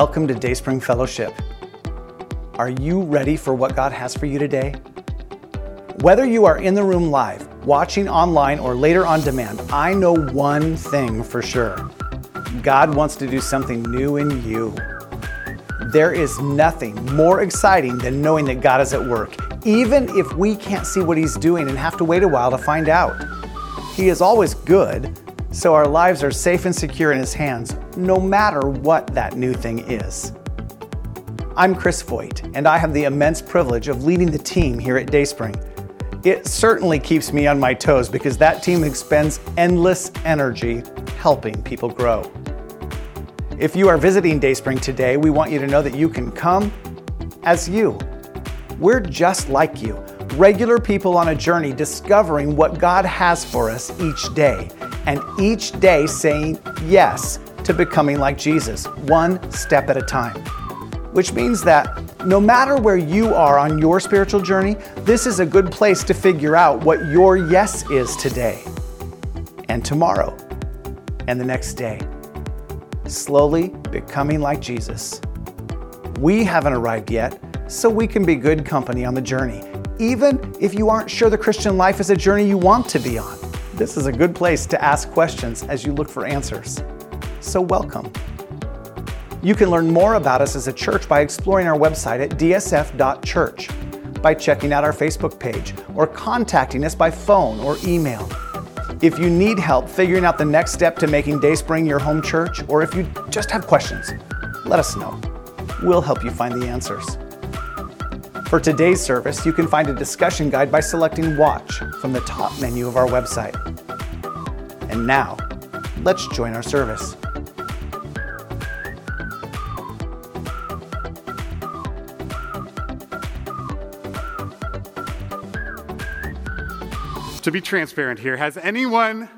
Welcome to Dayspring Fellowship. Are you ready for what God has for you today? Whether you are in the room live, watching online, or later on demand, I know one thing for sure God wants to do something new in you. There is nothing more exciting than knowing that God is at work, even if we can't see what He's doing and have to wait a while to find out. He is always good, so our lives are safe and secure in His hands, no matter what that new thing is. I'm Chris Voigt, and I have the immense privilege of leading the team here at Dayspring. It certainly keeps me on my toes because that team expends endless energy helping people grow. If you are visiting Dayspring today, we want you to know that you can come as you. We're just like you, regular people on a journey discovering what God has for us each day, and each day saying yes to becoming like Jesus, one step at a time. Which means that no matter where you are on your spiritual journey, this is a good place to figure out what your yes is today, and tomorrow, and the next day. Slowly becoming like Jesus. We haven't arrived yet, so we can be good company on the journey, even if you aren't sure the Christian life is a journey you want to be on. This is a good place to ask questions as you look for answers. So, welcome. You can learn more about us as a church by exploring our website at dsf.church, by checking out our Facebook page, or contacting us by phone or email. If you need help figuring out the next step to making Dayspring your home church, or if you just have questions, let us know. We'll help you find the answers. For today's service, you can find a discussion guide by selecting Watch from the top menu of our website. And now, let's join our service. to be transparent here, has anyone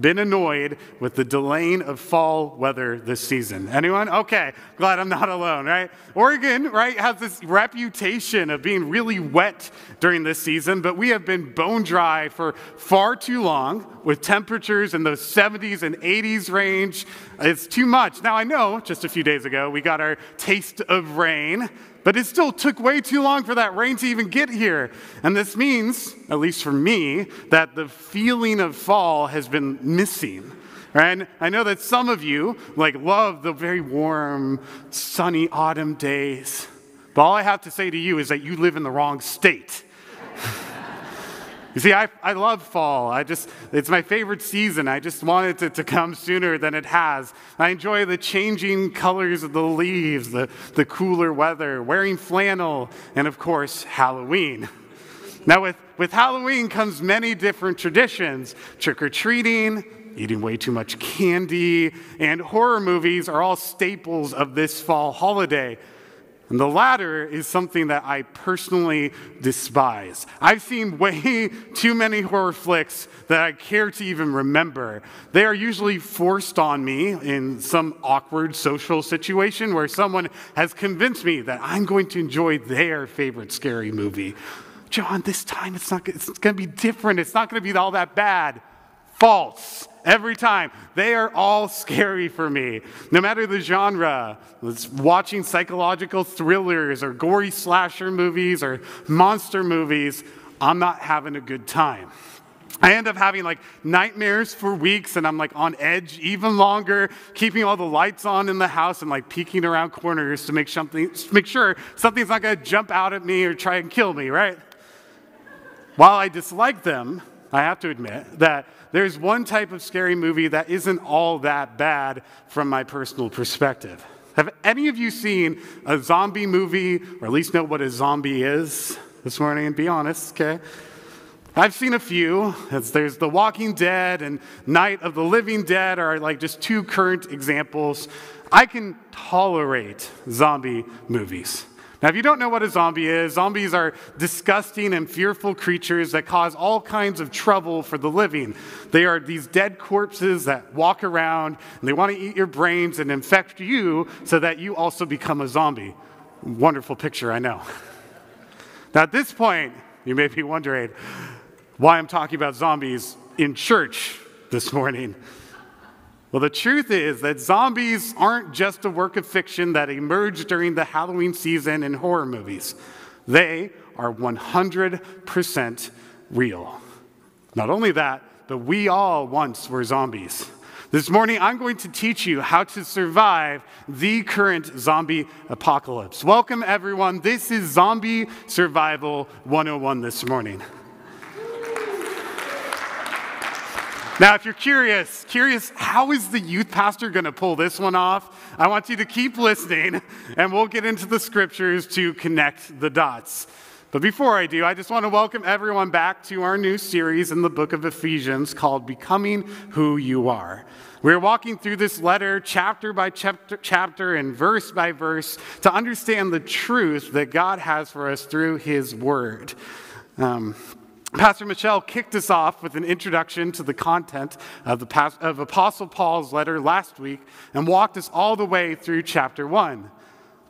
been annoyed with the delaying of fall weather this season? Anyone? Okay, glad I'm not alone, right? Oregon, right, has this reputation of being really wet during this season, but we have been bone dry for far too long with temperatures in the 70s and 80s range. It's too much. Now, I know just a few days ago we got our taste of rain. But it still took way too long for that rain to even get here. And this means, at least for me, that the feeling of fall has been missing. And I know that some of you like love the very warm, sunny autumn days. But all I have to say to you is that you live in the wrong state. You see, I, I love fall. I just, it's my favorite season. I just wanted it to, to come sooner than it has. I enjoy the changing colors of the leaves, the, the cooler weather, wearing flannel, and of course, Halloween. Now, with, with Halloween comes many different traditions trick or treating, eating way too much candy, and horror movies are all staples of this fall holiday. And the latter is something that I personally despise. I've seen way too many horror flicks that I care to even remember. They are usually forced on me in some awkward social situation where someone has convinced me that I'm going to enjoy their favorite scary movie. John, this time it's not it's going to be different. It's not going to be all that bad. False every time. They are all scary for me. No matter the genre, it's watching psychological thrillers or gory slasher movies or monster movies, I'm not having a good time. I end up having like nightmares for weeks and I'm like on edge even longer, keeping all the lights on in the house and like peeking around corners to make something make sure something's not going to jump out at me or try and kill me, right? While I dislike them, I have to admit that there's one type of scary movie that isn't all that bad from my personal perspective. Have any of you seen a zombie movie, or at least know what a zombie is this morning? Be honest, okay? I've seen a few. There's The Walking Dead and Night of the Living Dead are like just two current examples. I can tolerate zombie movies. Now, if you don't know what a zombie is, zombies are disgusting and fearful creatures that cause all kinds of trouble for the living. They are these dead corpses that walk around and they want to eat your brains and infect you so that you also become a zombie. Wonderful picture, I know. Now, at this point, you may be wondering why I'm talking about zombies in church this morning. Well, the truth is that zombies aren't just a work of fiction that emerged during the Halloween season in horror movies. They are 100% real. Not only that, but we all once were zombies. This morning, I'm going to teach you how to survive the current zombie apocalypse. Welcome, everyone. This is Zombie Survival 101 this morning. Now, if you're curious, curious, how is the youth pastor going to pull this one off? I want you to keep listening, and we'll get into the scriptures to connect the dots. But before I do, I just want to welcome everyone back to our new series in the book of Ephesians called Becoming Who You Are. We're walking through this letter chapter by chapter, chapter and verse by verse to understand the truth that God has for us through His Word. Um, Pastor Michelle kicked us off with an introduction to the content of, the of Apostle Paul's letter last week and walked us all the way through chapter 1.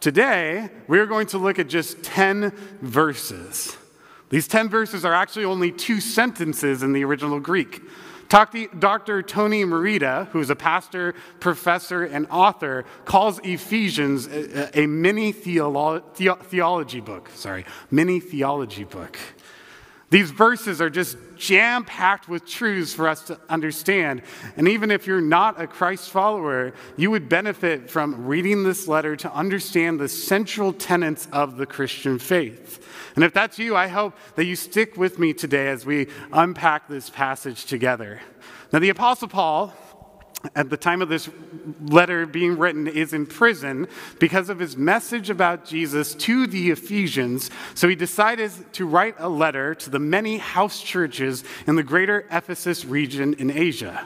Today, we're going to look at just 10 verses. These 10 verses are actually only two sentences in the original Greek. Dr. Tony Merida, who is a pastor, professor, and author, calls Ephesians a, a mini theolo- theology book. Sorry, mini theology book. These verses are just jam packed with truths for us to understand. And even if you're not a Christ follower, you would benefit from reading this letter to understand the central tenets of the Christian faith. And if that's you, I hope that you stick with me today as we unpack this passage together. Now, the Apostle Paul at the time of this letter being written, is in prison because of his message about Jesus to the Ephesians. So he decided to write a letter to the many house churches in the greater Ephesus region in Asia.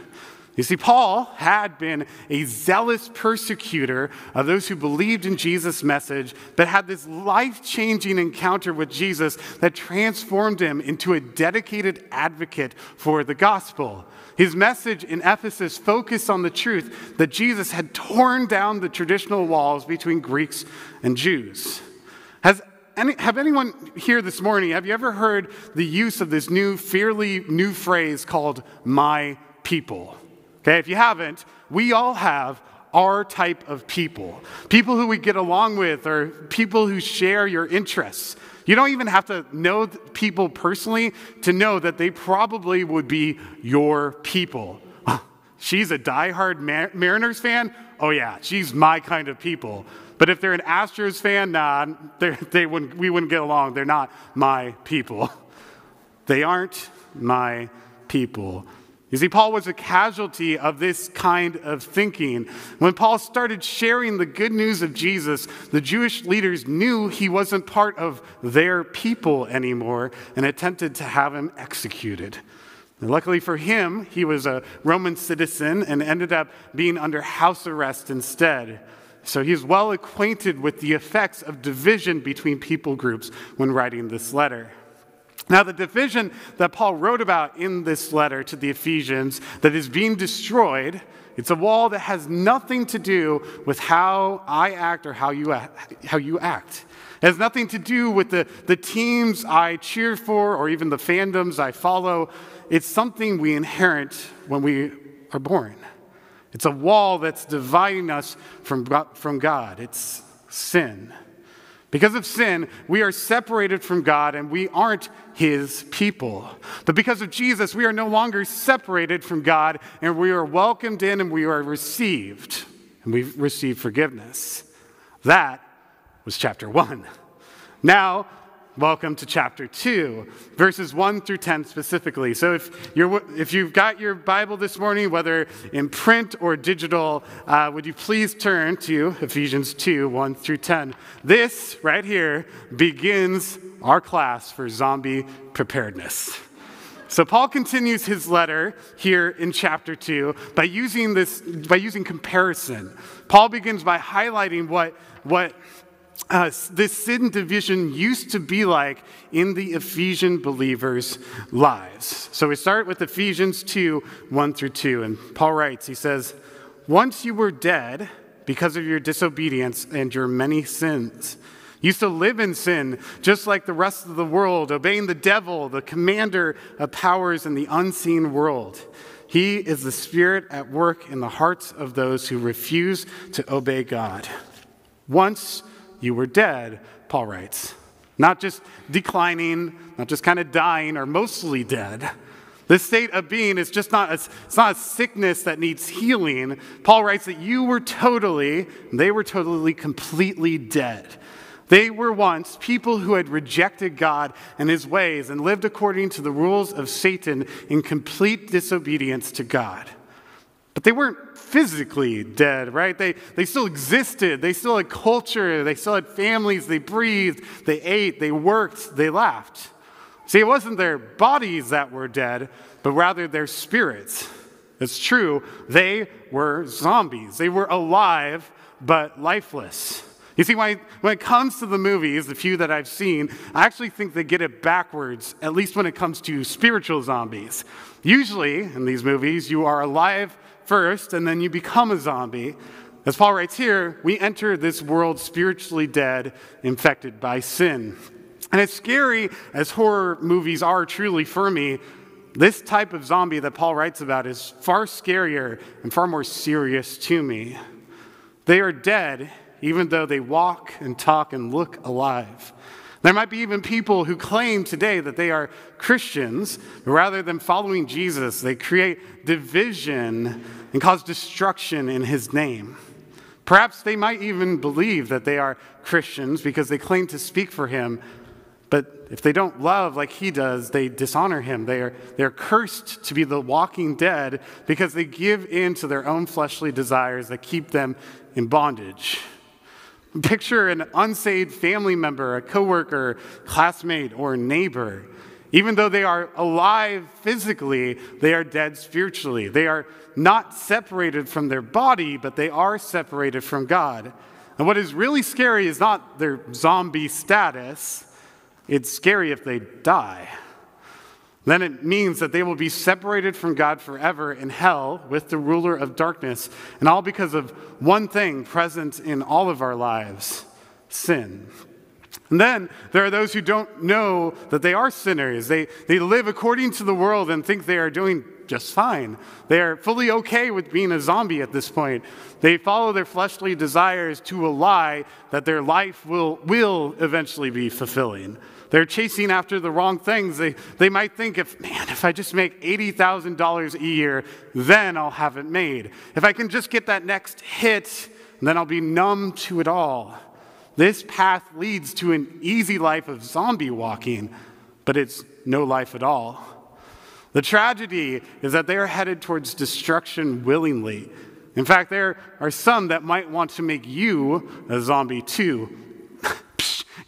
You see, Paul had been a zealous persecutor of those who believed in Jesus' message, but had this life changing encounter with Jesus that transformed him into a dedicated advocate for the gospel. His message in Ephesus focused on the truth that Jesus had torn down the traditional walls between Greeks and Jews. Has any, have anyone here this morning, have you ever heard the use of this new, fairly new phrase called my people? Okay, if you haven't, we all have our type of people. People who we get along with, or people who share your interests. You don't even have to know people personally to know that they probably would be your people. she's a diehard Mar- Mariners fan? Oh, yeah, she's my kind of people. But if they're an Astros fan, nah, they wouldn't, we wouldn't get along. They're not my people. They aren't my people. You see, Paul was a casualty of this kind of thinking. When Paul started sharing the good news of Jesus, the Jewish leaders knew he wasn't part of their people anymore and attempted to have him executed. And luckily for him, he was a Roman citizen and ended up being under house arrest instead. So he's well acquainted with the effects of division between people groups when writing this letter. Now, the division that Paul wrote about in this letter to the Ephesians that is being destroyed, it's a wall that has nothing to do with how I act or how you act. How you act. It has nothing to do with the, the teams I cheer for or even the fandoms I follow. It's something we inherit when we are born. It's a wall that's dividing us from, from God. It's sin. Because of sin, we are separated from God and we aren't his people. But because of Jesus, we are no longer separated from God and we are welcomed in and we are received. And we've received forgiveness. That was chapter one. Now, welcome to chapter 2, verses 1 through 10 specifically. So if, you're, if you've got your Bible this morning, whether in print or digital, uh, would you please turn to Ephesians 2, 1 through 10. This right here begins our class for zombie preparedness. So Paul continues his letter here in chapter 2 by using this by using comparison. Paul begins by highlighting what what uh, this sin division used to be like in the Ephesian believers' lives. So we start with Ephesians 2 1 through 2. And Paul writes, he says, Once you were dead because of your disobedience and your many sins. You used to live in sin just like the rest of the world, obeying the devil, the commander of powers in the unseen world. He is the Spirit at work in the hearts of those who refuse to obey God. Once you were dead, Paul writes. Not just declining, not just kind of dying, or mostly dead. This state of being is just not a, it's not a sickness that needs healing. Paul writes that you were totally, they were totally, completely dead. They were once people who had rejected God and his ways and lived according to the rules of Satan in complete disobedience to God. But they weren't physically dead, right? They, they still existed. They still had culture. They still had families. They breathed. They ate. They worked. They laughed. See, it wasn't their bodies that were dead, but rather their spirits. It's true, they were zombies. They were alive, but lifeless. You see, when, when it comes to the movies, the few that I've seen, I actually think they get it backwards, at least when it comes to spiritual zombies. Usually, in these movies, you are alive first and then you become a zombie. As Paul writes here, we enter this world spiritually dead, infected by sin. And as scary as horror movies are truly for me, this type of zombie that Paul writes about is far scarier and far more serious to me. They are dead even though they walk and talk and look alive. There might be even people who claim today that they are Christians, rather than following Jesus, they create division and cause destruction in his name. Perhaps they might even believe that they are Christians because they claim to speak for him, but if they don't love like he does, they dishonor him. They are, they're cursed to be the walking dead because they give in to their own fleshly desires that keep them in bondage. Picture an unsaved family member, a coworker, classmate, or neighbor. Even though they are alive physically, they are dead spiritually. They are not separated from their body, but they are separated from God. And what is really scary is not their zombie status, it's scary if they die then it means that they will be separated from God forever in hell with the ruler of darkness, and all because of one thing present in all of our lives sin. And then there are those who don't know that they are sinners. They, they live according to the world and think they are doing just fine. They are fully okay with being a zombie at this point. They follow their fleshly desires to a lie that their life will, will eventually be fulfilling. They're chasing after the wrong things. They, they might think, if, man, if I just make $80,000 a year, then I'll have it made. If I can just get that next hit, then I'll be numb to it all. This path leads to an easy life of zombie walking, but it's no life at all. The tragedy is that they are headed towards destruction willingly. In fact, there are some that might want to make you a zombie too.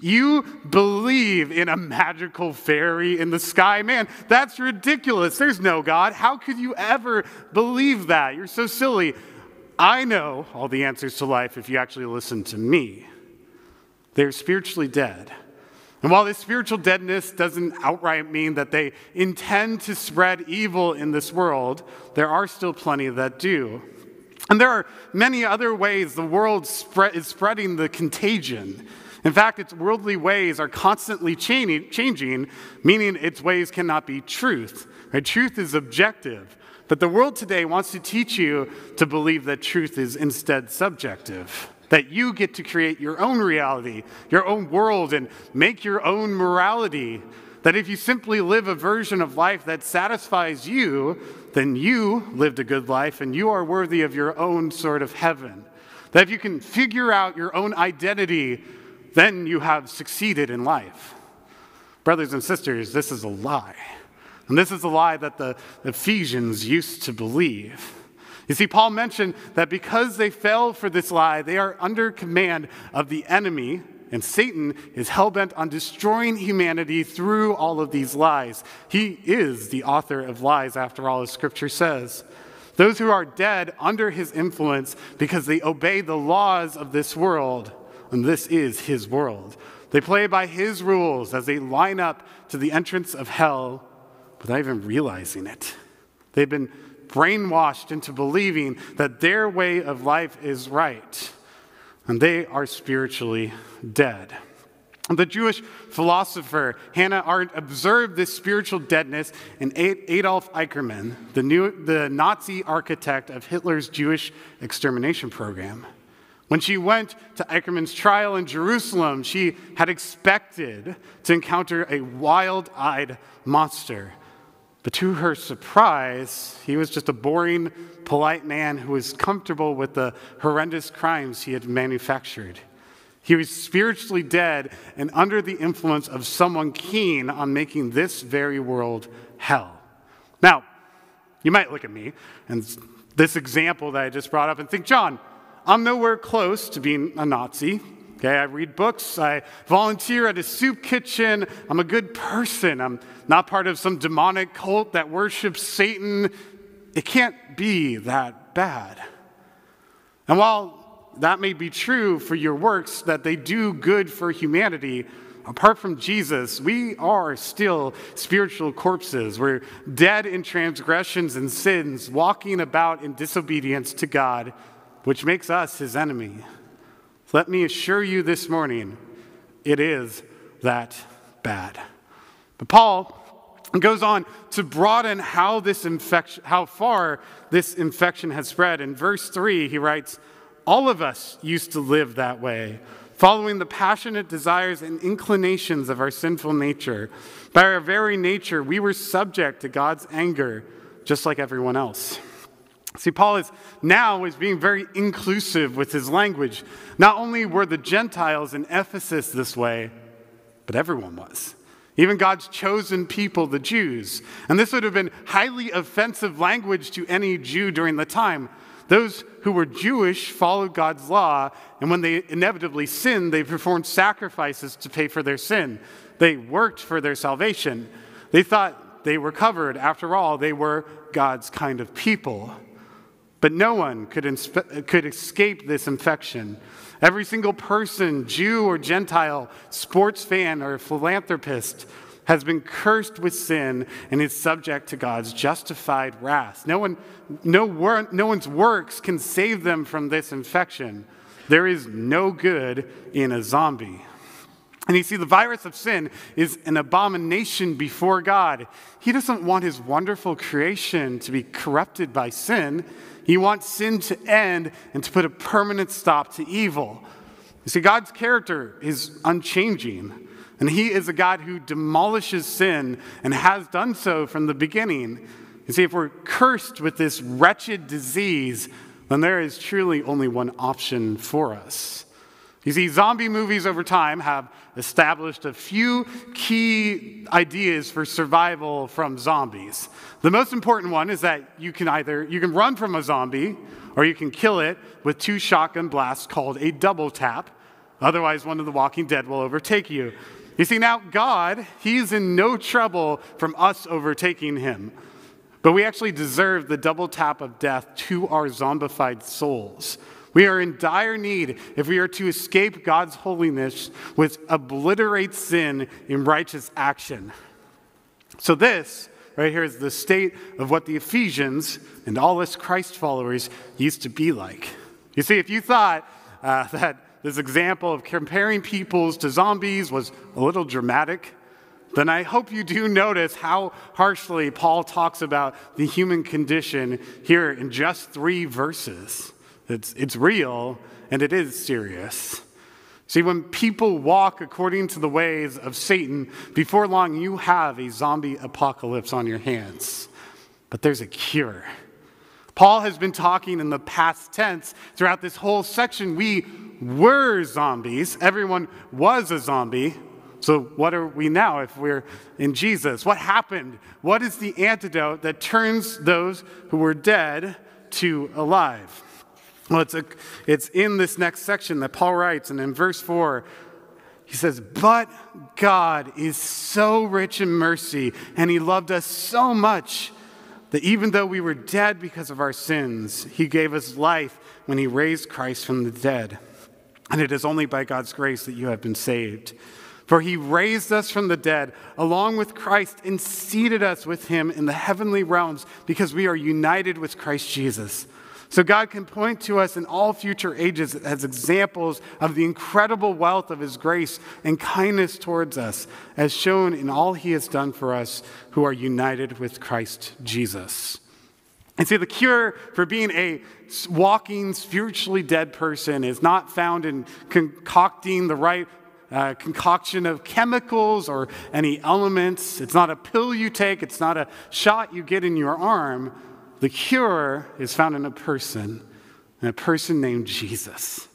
You believe in a magical fairy in the sky. Man, that's ridiculous. There's no God. How could you ever believe that? You're so silly. I know all the answers to life if you actually listen to me. They're spiritually dead. And while this spiritual deadness doesn't outright mean that they intend to spread evil in this world, there are still plenty that do. And there are many other ways the world spread, is spreading the contagion. In fact, its worldly ways are constantly changing, meaning its ways cannot be truth. Right? Truth is objective. But the world today wants to teach you to believe that truth is instead subjective, that you get to create your own reality, your own world, and make your own morality. That if you simply live a version of life that satisfies you, then you lived a good life and you are worthy of your own sort of heaven. That if you can figure out your own identity then you have succeeded in life. Brothers and sisters, this is a lie. And this is a lie that the Ephesians used to believe. You see, Paul mentioned that because they fell for this lie, they are under command of the enemy, and Satan is hell bent on destroying humanity through all of these lies. He is the author of lies, after all, as scripture says. Those who are dead under his influence because they obey the laws of this world and this is his world. They play by his rules as they line up to the entrance of hell without even realizing it. They've been brainwashed into believing that their way of life is right, and they are spiritually dead. The Jewish philosopher Hannah Arendt observed this spiritual deadness in Adolf Eichmann, the, new, the Nazi architect of Hitler's Jewish extermination program. When she went to Eichmann's trial in Jerusalem, she had expected to encounter a wild eyed monster. But to her surprise, he was just a boring, polite man who was comfortable with the horrendous crimes he had manufactured. He was spiritually dead and under the influence of someone keen on making this very world hell. Now, you might look at me and this example that I just brought up and think, John, I'm nowhere close to being a Nazi. Okay, I read books, I volunteer at a soup kitchen, I'm a good person, I'm not part of some demonic cult that worships Satan. It can't be that bad. And while that may be true for your works, that they do good for humanity. Apart from Jesus, we are still spiritual corpses. We're dead in transgressions and sins, walking about in disobedience to God, which makes us his enemy. Let me assure you this morning, it is that bad. But Paul goes on to broaden how this infection, how far this infection has spread. In verse 3, he writes, all of us used to live that way, following the passionate desires and inclinations of our sinful nature. By our very nature, we were subject to God's anger, just like everyone else. See, Paul is now is being very inclusive with his language. Not only were the Gentiles in Ephesus this way, but everyone was. Even God's chosen people, the Jews. And this would have been highly offensive language to any Jew during the time. Those who were Jewish followed God's law, and when they inevitably sinned, they performed sacrifices to pay for their sin. They worked for their salvation. They thought they were covered. After all, they were God's kind of people. But no one could, inspe- could escape this infection. Every single person, Jew or Gentile, sports fan or philanthropist, has been cursed with sin and is subject to God's justified wrath. No, one, no, wor- no one's works can save them from this infection. There is no good in a zombie. And you see, the virus of sin is an abomination before God. He doesn't want his wonderful creation to be corrupted by sin. He wants sin to end and to put a permanent stop to evil. You see, God's character is unchanging. And he is a God who demolishes sin and has done so from the beginning. You see, if we're cursed with this wretched disease, then there is truly only one option for us. You see, zombie movies over time have established a few key ideas for survival from zombies. The most important one is that you can either you can run from a zombie or you can kill it with two shotgun blasts called a double tap. Otherwise, one of the walking dead will overtake you. You see, now God, He's in no trouble from us overtaking Him. But we actually deserve the double tap of death to our zombified souls. We are in dire need if we are to escape God's holiness, which obliterates sin in righteous action. So, this right here is the state of what the Ephesians and all us Christ followers used to be like. You see, if you thought uh, that this example of comparing peoples to zombies was a little dramatic, then I hope you do notice how harshly Paul talks about the human condition here in just three verses. It's, it's real and it is serious. See, when people walk according to the ways of Satan, before long you have a zombie apocalypse on your hands. But there's a cure. Paul has been talking in the past tense throughout this whole section. We were zombies, everyone was a zombie. So, what are we now if we're in Jesus? What happened? What is the antidote that turns those who were dead to alive? Well, it's, a, it's in this next section that Paul writes, and in verse 4, he says, But God is so rich in mercy, and he loved us so much that even though we were dead because of our sins, he gave us life when he raised Christ from the dead. And it is only by God's grace that you have been saved. For he raised us from the dead along with Christ and seated us with him in the heavenly realms because we are united with Christ Jesus So God can point to us in all future ages as examples of the incredible wealth of his grace and kindness towards us, as shown in all he has done for us who are united with Christ Jesus. And see, the cure for being a walking, spiritually dead person is not found in concocting the right uh, concoction of chemicals or any elements. It's not a pill you take, it's not a shot you get in your arm. The cure is found in a person, in a person named Jesus.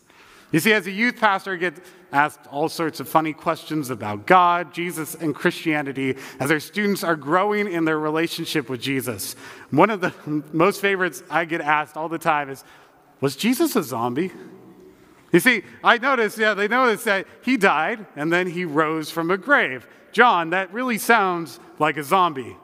You see, as a youth pastor, I get asked all sorts of funny questions about God, Jesus, and Christianity as our students are growing in their relationship with Jesus. One of the most favorites I get asked all the time is Was Jesus a zombie? You see, I noticed, yeah, they noticed that he died and then he rose from a grave. John, that really sounds like a zombie.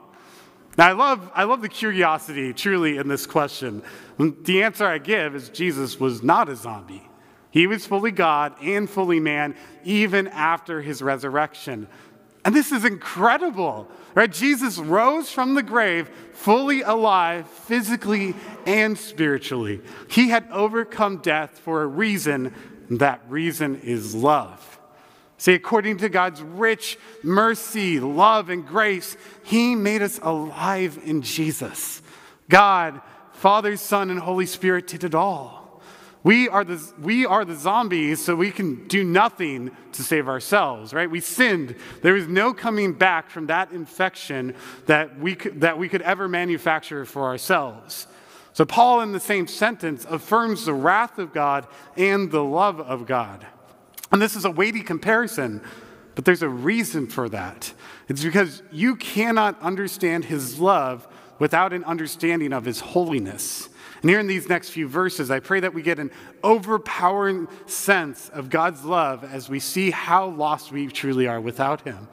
Now, I love, I love the curiosity truly in this question. The answer I give is Jesus was not a zombie. He was fully God and fully man, even after his resurrection. And this is incredible, right? Jesus rose from the grave fully alive, physically and spiritually. He had overcome death for a reason, and that reason is love. See, according to God's rich mercy, love, and grace, He made us alive in Jesus. God, Father, Son, and Holy Spirit did it all. We are, the, we are the zombies, so we can do nothing to save ourselves, right? We sinned. There is no coming back from that infection that we could, that we could ever manufacture for ourselves. So, Paul, in the same sentence, affirms the wrath of God and the love of God. And this is a weighty comparison, but there's a reason for that. It's because you cannot understand his love without an understanding of his holiness. And here in these next few verses, I pray that we get an overpowering sense of God's love as we see how lost we truly are without him.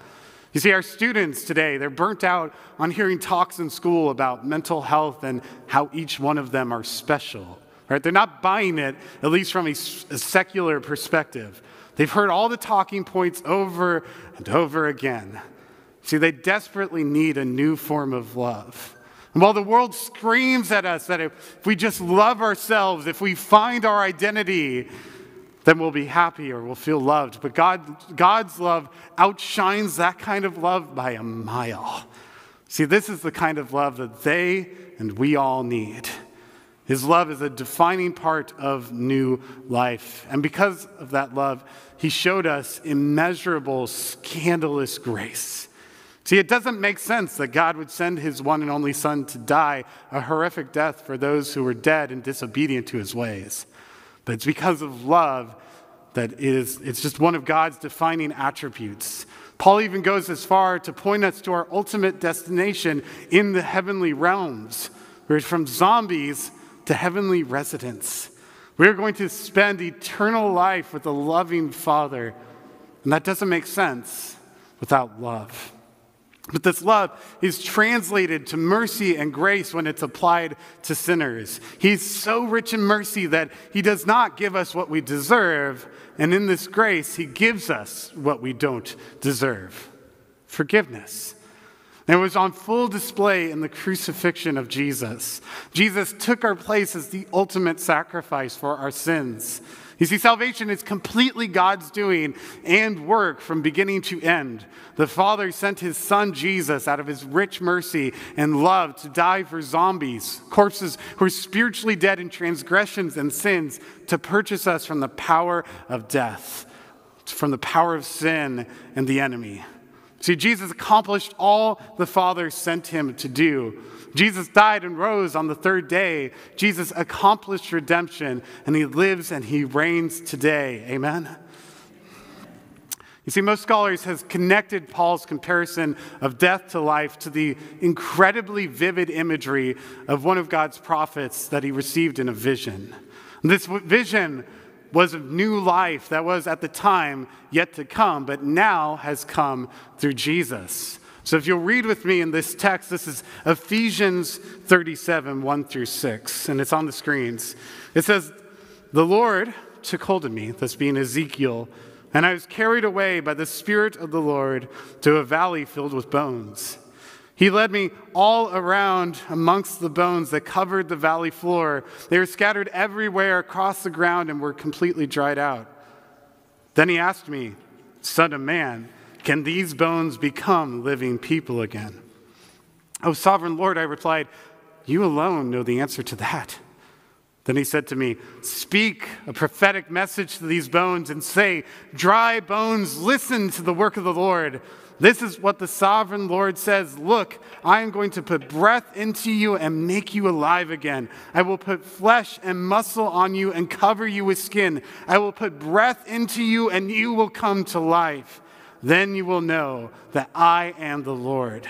You see, our students today, they're burnt out on hearing talks in school about mental health and how each one of them are special. Right? They're not buying it, at least from a, a secular perspective. They've heard all the talking points over and over again. See, they desperately need a new form of love. And while the world screams at us that if we just love ourselves, if we find our identity, then we'll be happy or we'll feel loved. But God, God's love outshines that kind of love by a mile. See, this is the kind of love that they and we all need. His love is a defining part of new life. And because of that love, he showed us immeasurable, scandalous grace. See, it doesn't make sense that God would send his one and only Son to die a horrific death for those who were dead and disobedient to his ways. But it's because of love that it is, it's just one of God's defining attributes. Paul even goes as far to point us to our ultimate destination in the heavenly realms, where from zombies to heavenly residence. We're going to spend eternal life with a loving Father. And that doesn't make sense without love. But this love is translated to mercy and grace when it's applied to sinners. He's so rich in mercy that he does not give us what we deserve. And in this grace, he gives us what we don't deserve forgiveness. It was on full display in the crucifixion of Jesus. Jesus took our place as the ultimate sacrifice for our sins. You see, salvation is completely God's doing and work from beginning to end. The Father sent his Son Jesus out of his rich mercy and love to die for zombies, corpses who are spiritually dead in transgressions and sins, to purchase us from the power of death, from the power of sin and the enemy. See, Jesus accomplished all the Father sent him to do. Jesus died and rose on the third day. Jesus accomplished redemption, and he lives and he reigns today. Amen. You see, most scholars have connected Paul's comparison of death to life to the incredibly vivid imagery of one of God's prophets that he received in a vision. This vision was new life that was at the time yet to come, but now has come through Jesus. So if you'll read with me in this text, this is Ephesians 37, 1 through 6, and it's on the screens. It says, The Lord took hold of me, this being Ezekiel, and I was carried away by the Spirit of the Lord to a valley filled with bones. He led me all around amongst the bones that covered the valley floor. They were scattered everywhere across the ground and were completely dried out. Then he asked me, Son of man, can these bones become living people again? Oh, sovereign Lord, I replied, You alone know the answer to that. Then he said to me, Speak a prophetic message to these bones and say, Dry bones, listen to the work of the Lord. This is what the sovereign Lord says Look, I am going to put breath into you and make you alive again. I will put flesh and muscle on you and cover you with skin. I will put breath into you and you will come to life. Then you will know that I am the Lord.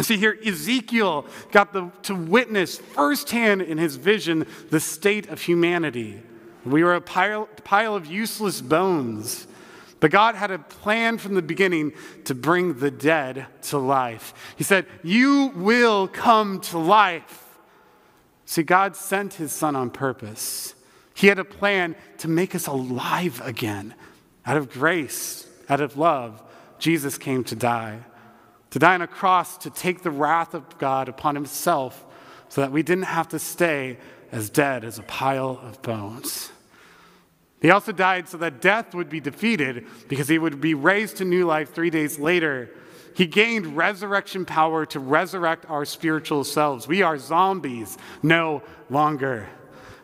See, here Ezekiel got the, to witness firsthand in his vision the state of humanity. We were a pile, pile of useless bones. But God had a plan from the beginning to bring the dead to life. He said, You will come to life. See, God sent his son on purpose. He had a plan to make us alive again. Out of grace, out of love, Jesus came to die. To die on a cross to take the wrath of God upon himself so that we didn't have to stay as dead as a pile of bones. He also died so that death would be defeated because he would be raised to new life three days later. He gained resurrection power to resurrect our spiritual selves. We are zombies no longer.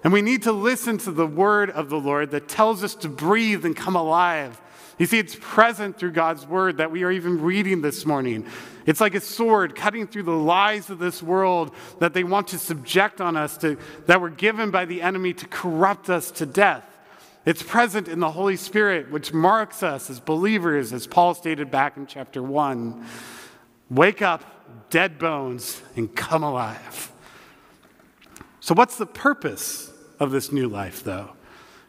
And we need to listen to the word of the Lord that tells us to breathe and come alive. You see, it's present through God's word that we are even reading this morning. It's like a sword cutting through the lies of this world that they want to subject on us, to, that were given by the enemy to corrupt us to death. It's present in the Holy Spirit, which marks us as believers, as Paul stated back in chapter 1. Wake up, dead bones, and come alive. So, what's the purpose of this new life, though?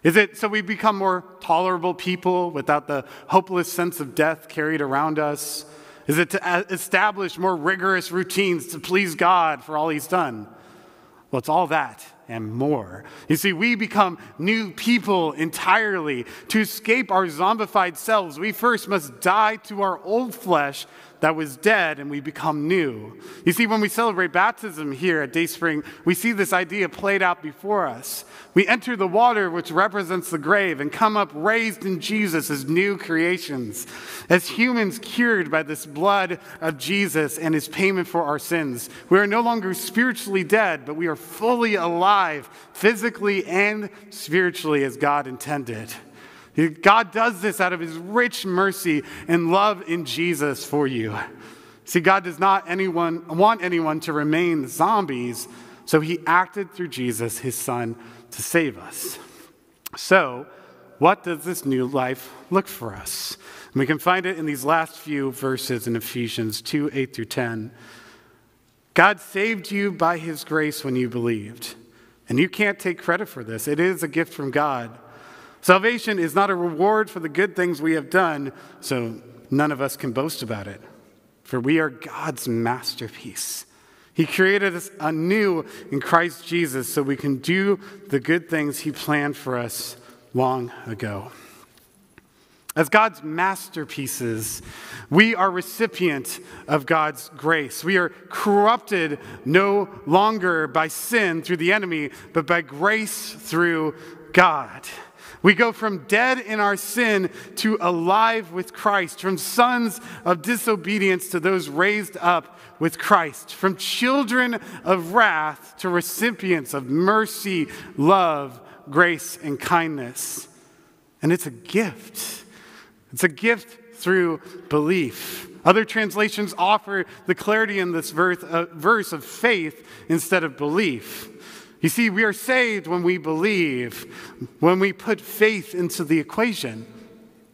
Is it so we become more tolerable people without the hopeless sense of death carried around us? Is it to establish more rigorous routines to please God for all He's done? Well, it's all that and more. You see, we become new people entirely. To escape our zombified selves, we first must die to our old flesh that was dead and we become new. You see, when we celebrate baptism here at Dayspring, we see this idea played out before us. We enter the water, which represents the grave, and come up raised in Jesus as new creations, as humans cured by this blood of Jesus and his payment for our sins. We are no longer spiritually dead, but we are fully alive, physically and spiritually, as God intended. God does this out of his rich mercy and love in Jesus for you. See, God does not anyone, want anyone to remain zombies, so he acted through Jesus, his son, to save us. So, what does this new life look for us? And we can find it in these last few verses in Ephesians 2 8 through 10. God saved you by his grace when you believed. And you can't take credit for this, it is a gift from God. Salvation is not a reward for the good things we have done, so none of us can boast about it. For we are God's masterpiece. He created us anew in Christ Jesus so we can do the good things He planned for us long ago. As God's masterpieces, we are recipient of God's grace. We are corrupted no longer by sin through the enemy, but by grace through God. We go from dead in our sin to alive with Christ, from sons of disobedience to those raised up with Christ, from children of wrath to recipients of mercy, love, grace, and kindness. And it's a gift. It's a gift through belief. Other translations offer the clarity in this verse, uh, of faith instead of belief. You see, we are saved when we believe, when we put faith into the equation.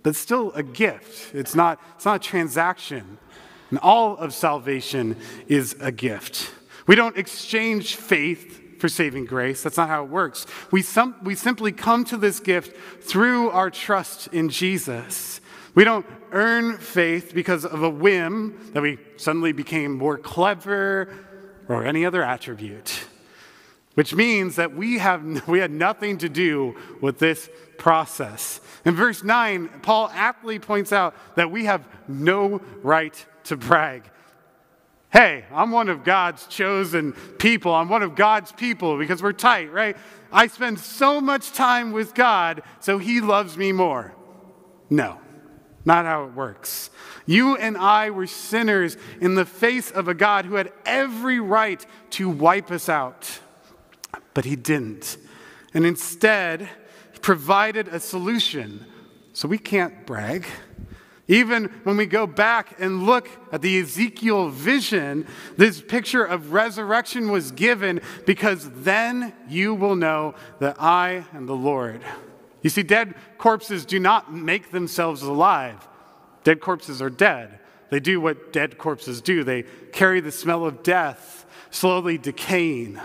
That's still a gift. It's not, it's not a transaction. And all of salvation is a gift. We don't exchange faith for saving grace. That's not how it works. We, we simply come to this gift through our trust in Jesus. We don't earn faith because of a whim that we suddenly became more clever or any other attribute which means that we, have, we had nothing to do with this process. In verse 9, Paul aptly points out that we have no right to brag. Hey, I'm one of God's chosen people. I'm one of God's people because we're tight, right? I spend so much time with God, so He loves me more. No, not how it works. You and I were sinners in the face of a God who had every right to wipe us out, but He didn't. And instead, He provided a solution. So we can't brag. Even when we go back and look at the Ezekiel vision, this picture of resurrection was given because then you will know that I am the Lord. You see, dead corpses do not make themselves alive, dead corpses are dead. They do what dead corpses do they carry the smell of death, slowly decaying.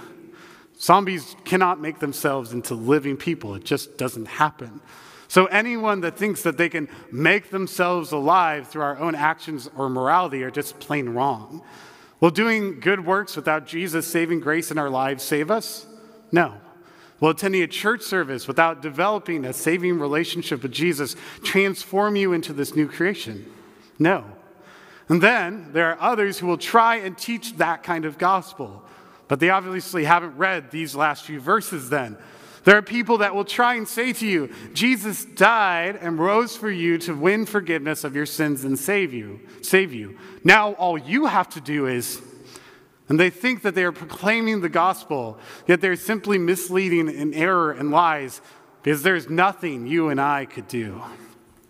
Zombies cannot make themselves into living people, it just doesn't happen. So, anyone that thinks that they can make themselves alive through our own actions or morality are just plain wrong. Will doing good works without Jesus' saving grace in our lives save us? No. Will attending a church service without developing a saving relationship with Jesus transform you into this new creation? No. And then there are others who will try and teach that kind of gospel, but they obviously haven't read these last few verses then. There are people that will try and say to you, Jesus died and rose for you to win forgiveness of your sins and save you. Save you. Now all you have to do is and they think that they are proclaiming the gospel, yet they're simply misleading in error and lies because there's nothing you and I could do.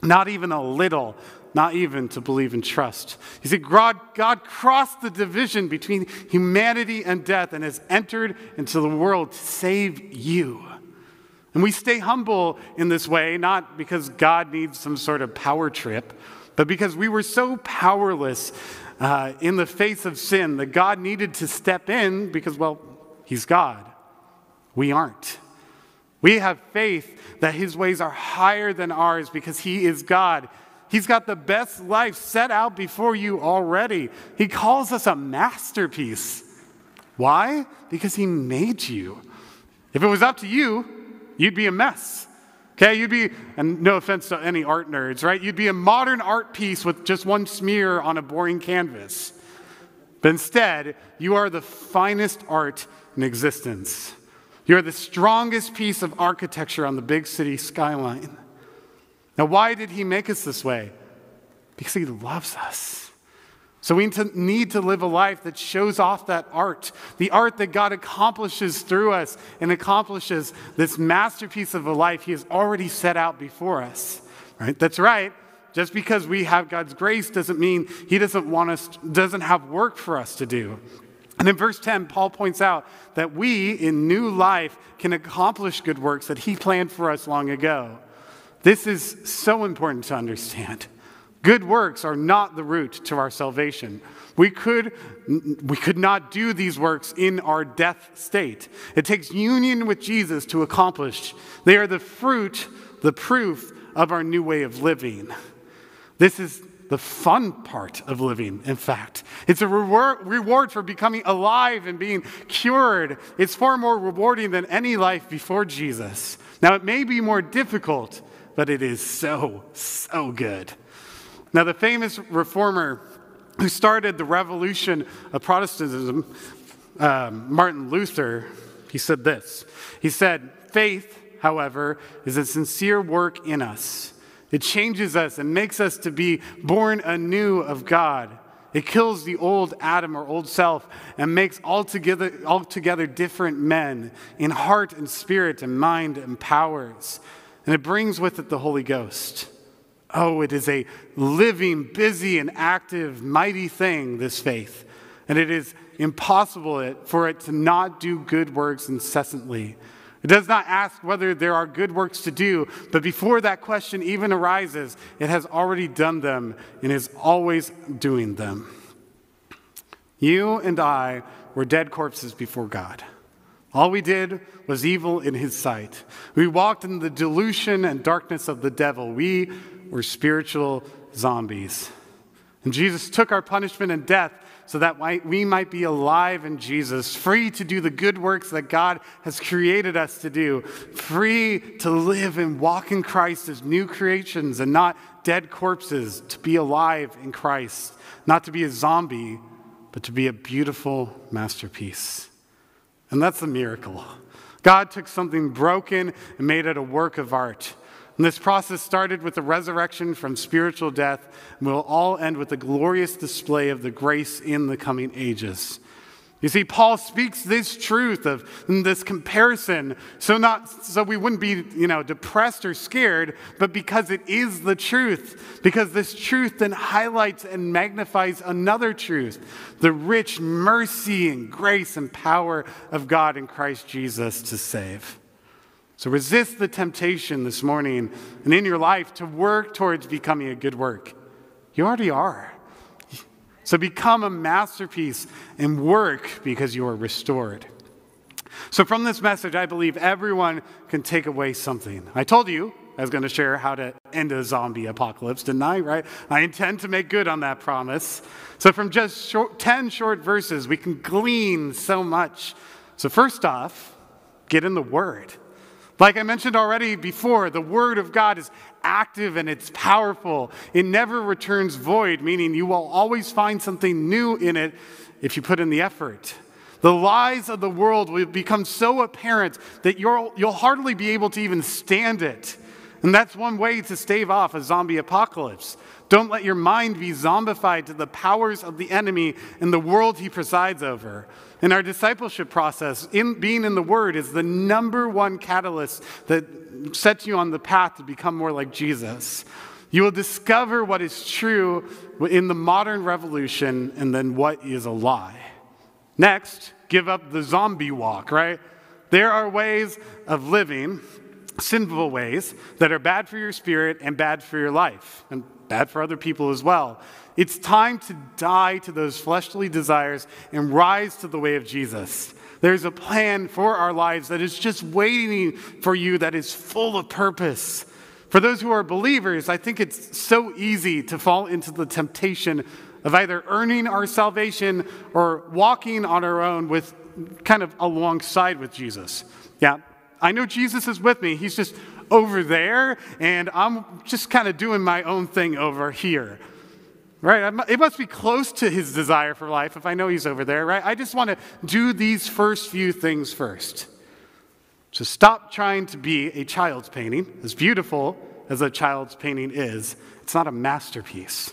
Not even a little, not even to believe and trust. You see, God, God crossed the division between humanity and death and has entered into the world to save you. And we stay humble in this way, not because God needs some sort of power trip, but because we were so powerless uh, in the face of sin that God needed to step in because, well, He's God. We aren't. We have faith that His ways are higher than ours because He is God. He's got the best life set out before you already. He calls us a masterpiece. Why? Because He made you. If it was up to you, you'd be a mess. Okay, you'd be, and no offense to any art nerds, right? You'd be a modern art piece with just one smear on a boring canvas. But instead, you are the finest art in existence. You're the strongest piece of architecture on the big city skyline. Now, why did he make us this way? Because he loves us. So we need to live a life that shows off that art, the art that God accomplishes through us and accomplishes this masterpiece of a life He has already set out before us. Right? That's right. Just because we have God's grace doesn't mean He doesn't want us, doesn't have work for us to do. And in verse 10, Paul points out that we in new life can accomplish good works that He planned for us long ago. This is so important to understand. Good works are not the root to our salvation. We could, we could not do these works in our death state. It takes union with Jesus to accomplish. They are the fruit, the proof of our new way of living. This is the fun part of living, in fact. It's a reward, reward for becoming alive and being cured. It's far more rewarding than any life before Jesus. Now, it may be more difficult, but it is so, so good. Now, the famous reformer who started the revolution of Protestantism, um, Martin Luther, he said this. He said, Faith, however, is a sincere work in us. It changes us and makes us to be born anew of God. It kills the old Adam or old self and makes altogether, altogether different men in heart and spirit and mind and powers. And it brings with it the Holy Ghost. Oh, it is a living, busy, and active, mighty thing, this faith. And it is impossible for it to not do good works incessantly. It does not ask whether there are good works to do, but before that question even arises, it has already done them and is always doing them. You and I were dead corpses before God. All we did was evil in his sight. We walked in the delusion and darkness of the devil. We were spiritual zombies. And Jesus took our punishment and death so that we might be alive in Jesus, free to do the good works that God has created us to do, free to live and walk in Christ as new creations and not dead corpses, to be alive in Christ, not to be a zombie, but to be a beautiful masterpiece. And that's the miracle. God took something broken and made it a work of art. And this process started with the resurrection from spiritual death and will all end with the glorious display of the grace in the coming ages. You see, Paul speaks this truth of this comparison, so not so we wouldn't be, you know, depressed or scared, but because it is the truth. Because this truth then highlights and magnifies another truth, the rich mercy and grace and power of God in Christ Jesus to save. So resist the temptation this morning and in your life to work towards becoming a good work. You already are. So become a masterpiece and work because you are restored. So, from this message, I believe everyone can take away something. I told you I was going to share how to end a zombie apocalypse, didn't I? Right? I intend to make good on that promise. So, from just short, 10 short verses, we can glean so much. So, first off, get in the Word. Like I mentioned already before, the Word of God is active and it's powerful. It never returns void, meaning you will always find something new in it if you put in the effort. The lies of the world will become so apparent that you'll, hardly be able to even stand it. And that's one way to stave off a zombie apocalypse. Don't let your mind be zombified to the powers of the enemy and the world he presides over. In our discipleship process, in, being in the Word is the number one catalyst that sets you on the path to become more like Jesus. You will discover what is true in the modern revolution and then what is a lie. Next, give up the zombie walk, right? There are ways of living, sinful ways, that are bad for your spirit and bad for your life, and bad for other people as well. It's time to die to those fleshly desires and rise to the way of Jesus. There's a plan for our lives that is just waiting for you, that is full of purpose. For those who are believers, I think it's so easy to fall into the temptation of either earning our salvation or walking on our own with kind of alongside with Jesus. Yeah, I know Jesus is with me. He's just over there, and I'm just kind of doing my own thing over here. Right? It must be close to his desire for life if I know he's over there, right? I just want to do these first few things first. So stop trying to be a child's painting. As beautiful as a child's painting is, it's not a masterpiece.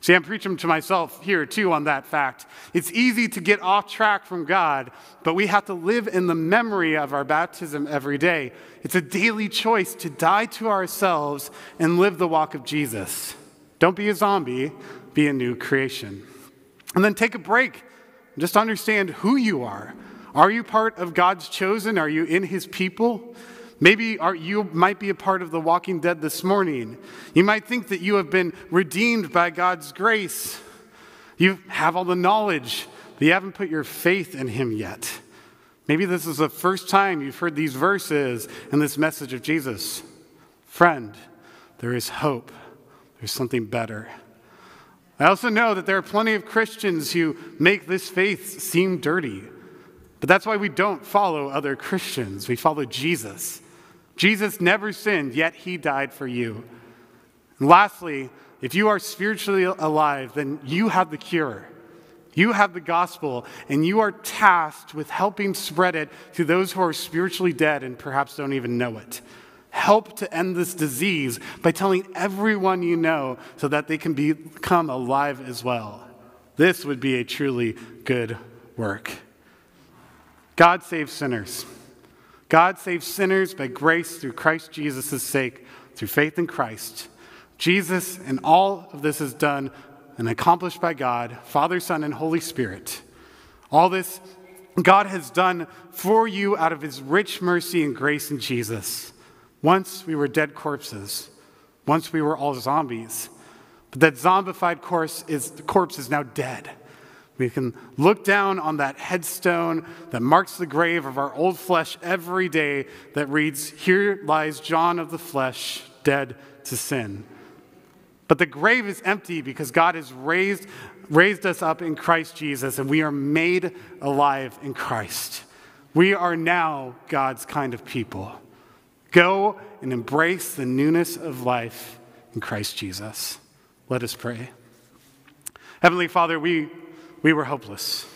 See, I'm preaching to myself here too on that fact. It's easy to get off track from God, but we have to live in the memory of our baptism every day. It's a daily choice to die to ourselves and live the walk of Jesus. Don't be a zombie, be a new creation. And then take a break. Just understand who you are. Are you part of God's chosen? Are you in his people? Maybe you might be a part of the walking dead this morning. You might think that you have been redeemed by God's grace. You have all the knowledge, but you haven't put your faith in him yet. Maybe this is the first time you've heard these verses and this message of Jesus. Friend, there is hope. There's something better. I also know that there are plenty of Christians who make this faith seem dirty. But that's why we don't follow other Christians. We follow Jesus. Jesus never sinned, yet he died for you. And lastly, if you are spiritually alive, then you have the cure. You have the gospel, and you are tasked with helping spread it to those who are spiritually dead and perhaps don't even know it help to end this disease by telling everyone you know so that they can become alive as well. This would be a truly good work. God saves sinners. God saves sinners by grace through Christ Jesus' sake, through faith in Christ. Jesus and all of this is done and accomplished by God, Father, Son, and Holy Spirit. All this God has done for you out of his rich mercy and grace in Jesus. Once we were dead corpses. Once we were all zombies. But that zombified corpse is, corpse is now dead. We can look down on that headstone that marks the grave of our old flesh every day that reads, Here lies John of the flesh, dead to sin. But the grave is empty because God has raised, raised us up in Christ Jesus and we are made alive in Christ. We are now God's kind of people. Go and embrace the newness of life in Christ Jesus. Let us pray. Heavenly Father, we we were hopeless.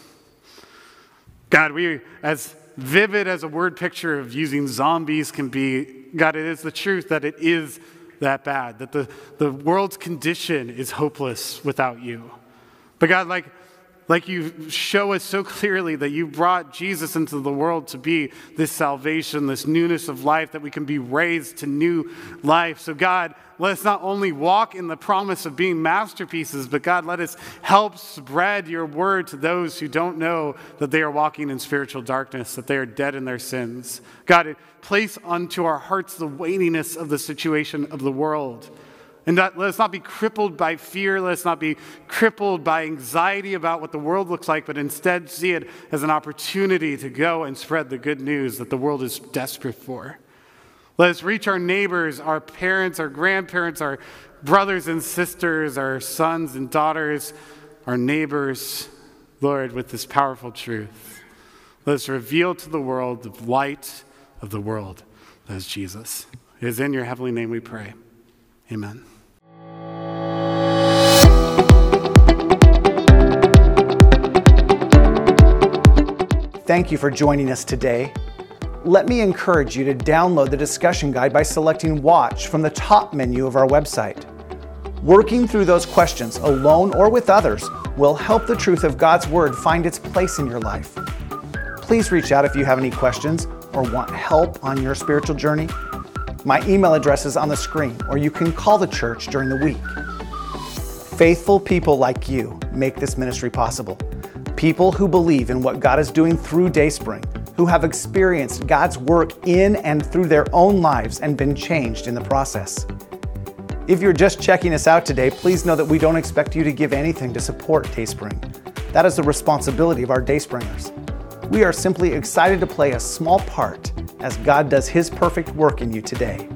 God, we, as vivid as a word picture of using zombies can be, God, it is the truth that it is that bad, that the, the world's condition is hopeless without you. But God, like, like you show us so clearly that you brought Jesus into the world to be this salvation, this newness of life, that we can be raised to new life. So, God, let us not only walk in the promise of being masterpieces, but God, let us help spread your word to those who don't know that they are walking in spiritual darkness, that they are dead in their sins. God, place unto our hearts the weightiness of the situation of the world. And that, let us not be crippled by fear. Let us not be crippled by anxiety about what the world looks like, but instead see it as an opportunity to go and spread the good news that the world is desperate for. Let us reach our neighbors, our parents, our grandparents, our brothers and sisters, our sons and daughters, our neighbors, Lord, with this powerful truth. Let us reveal to the world the light of the world that is Jesus. It is in your heavenly name we pray. Amen. Thank you for joining us today. Let me encourage you to download the discussion guide by selecting Watch from the top menu of our website. Working through those questions, alone or with others, will help the truth of God's Word find its place in your life. Please reach out if you have any questions or want help on your spiritual journey. My email address is on the screen, or you can call the church during the week. Faithful people like you make this ministry possible. People who believe in what God is doing through Dayspring, who have experienced God's work in and through their own lives and been changed in the process. If you're just checking us out today, please know that we don't expect you to give anything to support Dayspring. That is the responsibility of our Dayspringers. We are simply excited to play a small part as God does His perfect work in you today.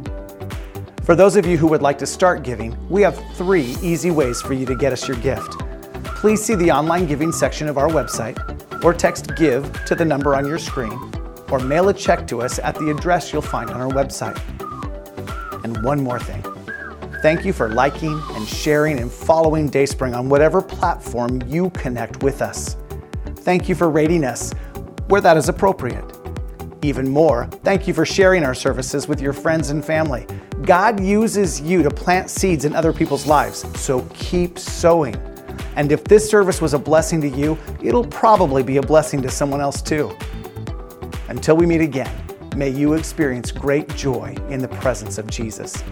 For those of you who would like to start giving, we have three easy ways for you to get us your gift please see the online giving section of our website, or text GIVE to the number on your screen, or mail a check to us at the address you'll find on our website. And one more thing. Thank you for liking and sharing and following Dayspring on whatever platform you connect with us. Thank you for rating us where that is appropriate. Even more, thank you for sharing our services with your friends and family. God uses you to plant seeds in other people's lives, so keep sowing. And if this service was a blessing to you, it'll probably be a blessing to someone else too. Until we meet again, may you experience great joy in the presence of Jesus.